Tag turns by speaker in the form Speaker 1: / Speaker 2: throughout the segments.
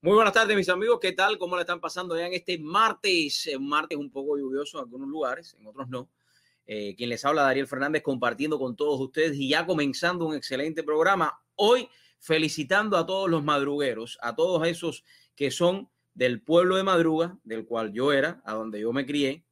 Speaker 1: Muy buenas tardes, mis amigos. ¿Qué tal? ¿Cómo le están pasando ya en este martes? Martes un poco lluvioso en algunos lugares, en otros no. Eh, quien les habla, Dariel Fernández, compartiendo con todos ustedes y ya comenzando un excelente programa. Hoy felicitando a todos los madrugueros, a todos esos que son del pueblo de Madruga, del cual yo era, a donde yo me crié.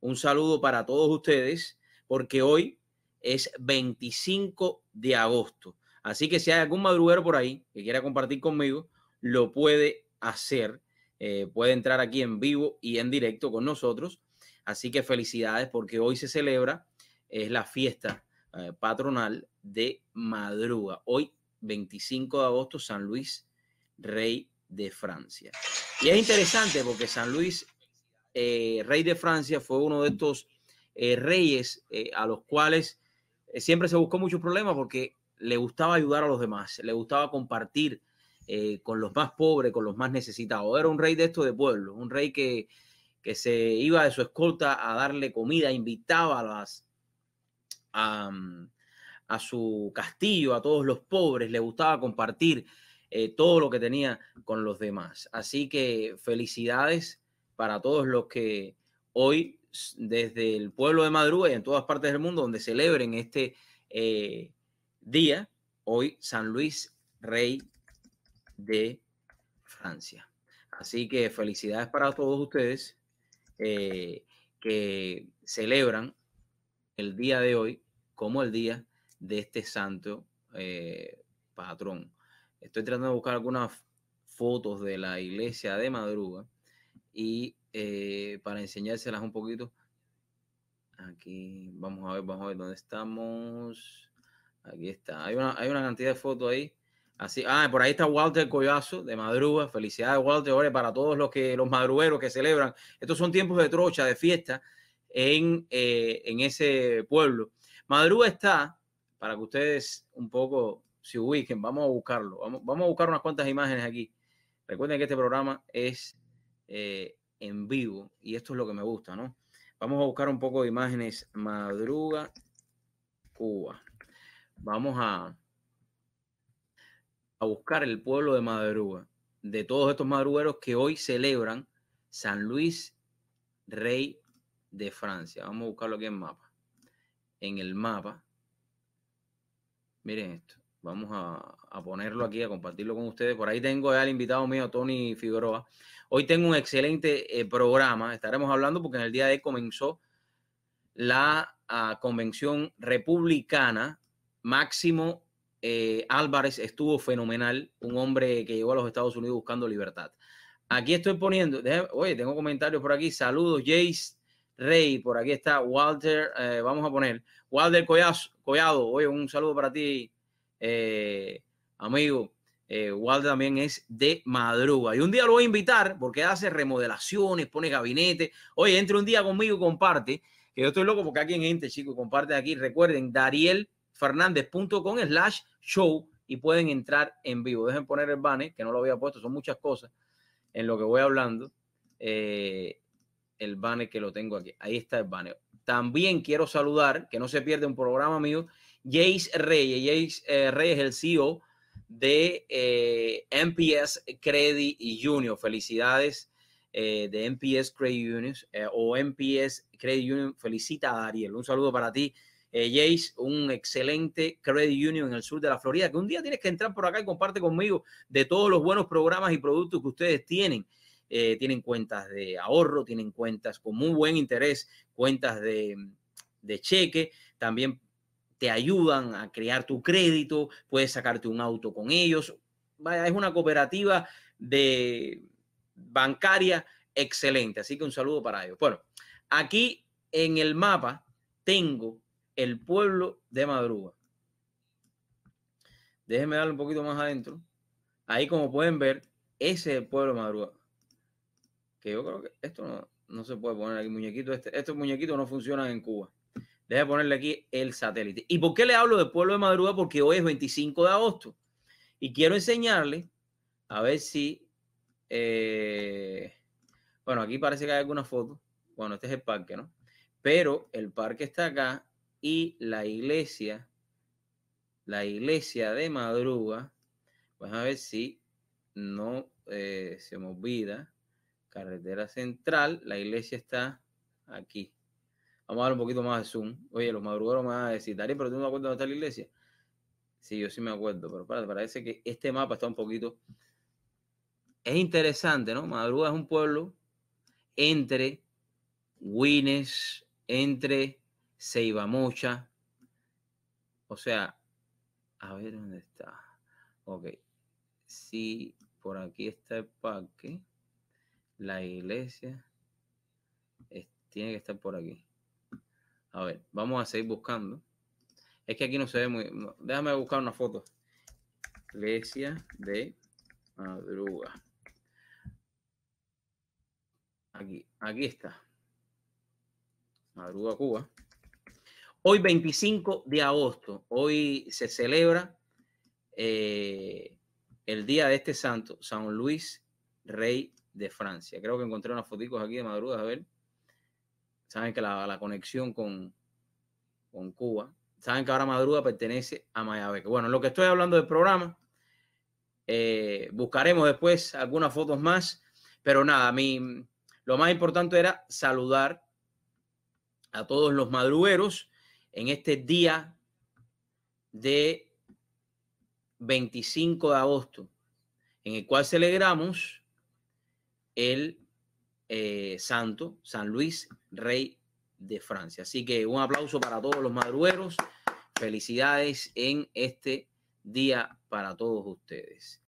Speaker 1: Un saludo para todos ustedes, porque hoy es 25 de agosto. Así que si hay algún madruguero por ahí que quiera compartir conmigo, lo puede hacer. Eh, puede entrar aquí en vivo y en directo con nosotros. Así que felicidades porque hoy se celebra, es la fiesta eh, patronal de Madruga. Hoy, 25 de agosto, San Luis, rey de Francia. Y es interesante porque San Luis, eh, rey de Francia, fue uno de estos reyes a los cuales siempre se buscó muchos problemas porque le gustaba ayudar a los demás, le gustaba compartir eh, con los más pobres, con los más necesitados. Era un rey de esto de pueblo, un rey que, que se iba de su escolta a darle comida, invitaba a, a, a su castillo, a todos los pobres, le gustaba compartir eh, todo lo que tenía con los demás. Así que felicidades para todos los que hoy, desde el pueblo de Madruga y en todas partes del mundo, donde celebren este eh, día, hoy San Luis, rey de Francia. Así que felicidades para todos ustedes eh, que celebran el día de hoy como el día de este santo eh, patrón. Estoy tratando de buscar algunas fotos de la iglesia de Madruga y eh, para enseñárselas un poquito. Aquí vamos a ver, vamos a ver dónde estamos. Aquí está. Hay una, hay una cantidad de fotos ahí. Así, ah, por ahí está Walter Collazo de Madruga. Felicidades, Walter, para todos los que los madrugueros que celebran. Estos son tiempos de trocha, de fiesta en, eh, en ese pueblo. Madruga está, para que ustedes un poco se ubiquen, vamos a buscarlo. Vamos, vamos a buscar unas cuantas imágenes aquí. Recuerden que este programa es eh, en vivo y esto es lo que me gusta, ¿no? Vamos a buscar un poco de imágenes. Madruga, Cuba. Vamos a, a buscar el pueblo de Madruga, de todos estos madrugueros que hoy celebran San Luis, rey de Francia. Vamos a buscarlo aquí en mapa. En el mapa, miren esto. Vamos a, ponerlo aquí, a compartirlo con ustedes. Por ahí tengo al invitado mío, Tony Figueroa. Hoy tengo un excelente eh, programa. Estaremos hablando porque en el día de hoy comenzó la ah, convención republicana máximo eh, Álvarez estuvo fenomenal, un hombre que llegó a los Estados Unidos buscando libertad. Aquí estoy poniendo, oye, tengo comentarios por aquí, saludos, Jace Rey, por aquí está Walter, eh, vamos a poner, Walter Collado, oye, un saludo para ti, eh, amigo. Walter también es de madruga. Y un día lo voy a invitar porque hace remodelaciones, pone gabinete. Oye, entre un día conmigo, comparte. Que yo estoy loco porque aquí en gente, chicos, comparte aquí. Recuerden, Dariel fernandez.com slash show y pueden entrar en vivo. Dejen poner el banner, que no lo había puesto, son muchas cosas en lo que voy hablando. Eh, el banner que lo tengo aquí. Ahí está el banner. También quiero saludar, que no se pierde un programa mío, Jace Reyes. Jace eh, Reyes es el CEO de eh, MPS Credit Junior. Felicidades de MPS Credit Union o MPS Credit Union. Felicita a Ariel. Un saludo para ti eh, Jace, un excelente credit union en el sur de la Florida, que un día tienes que entrar por acá y comparte conmigo de todos los buenos programas y productos que ustedes tienen. Eh, tienen cuentas de ahorro, tienen cuentas con muy buen interés, cuentas de, cheque, también te ayudan a crear tu crédito, puedes sacarte un auto con ellos. Vaya, es una cooperativa de bancaria excelente, así que un saludo para ellos. Bueno, aquí en el mapa tengo el pueblo de Madruga. Déjenme darle un poquito más adentro. Ahí, como pueden ver, ese es el pueblo de Madruga. Que yo creo que esto no, se puede poner aquí, muñequito. Este, estos muñequitos no funcionan en Cuba. Déjenme ponerle aquí el satélite. ¿Y por qué le hablo del pueblo de Madruga? Porque hoy es 25 de agosto. Y quiero enseñarle, a ver si. Eh, bueno, aquí parece que hay alguna foto. Bueno, este es el parque, ¿no? Pero el parque está acá y la iglesia, la iglesia de madruga, pues a ver si no eh, se me olvida. Carretera central, la iglesia está aquí. Vamos a dar un poquito más de zoom. Oye, los madrugueros me van a decir, Darío, pero tú no te acuerdas dónde está la iglesia. Sí, yo sí me acuerdo, pero parece que este mapa está un poquito. Es interesante, ¿no? Madruga es un pueblo entre Wines, entre Ceibamocha. O sea, a ver dónde está. Ok. Sí, por aquí está el parque. La iglesia. tiene que estar por aquí. A ver, vamos a seguir buscando. Es que aquí no se ve muy. Déjame buscar una foto. Iglesia de Madruga. Aquí, aquí está. Madruga, Cuba. Hoy 25 de agosto, hoy se celebra eh, el día de este santo, San Luis, rey de Francia. Creo que encontré unas fotos aquí de madruga, a ver saben que la, conexión con, con Cuba, saben que ahora Madruga pertenece a Mayabeque. Bueno, lo que estoy hablando del programa, eh, buscaremos después algunas fotos más, pero nada, mí lo más importante era saludar a todos los madrugueros en este día de 25 de agosto, en el cual celebramos el eh, santo, San Luis, rey de Francia. Así que un aplauso para todos los madrugueros. Felicidades en este día para todos ustedes.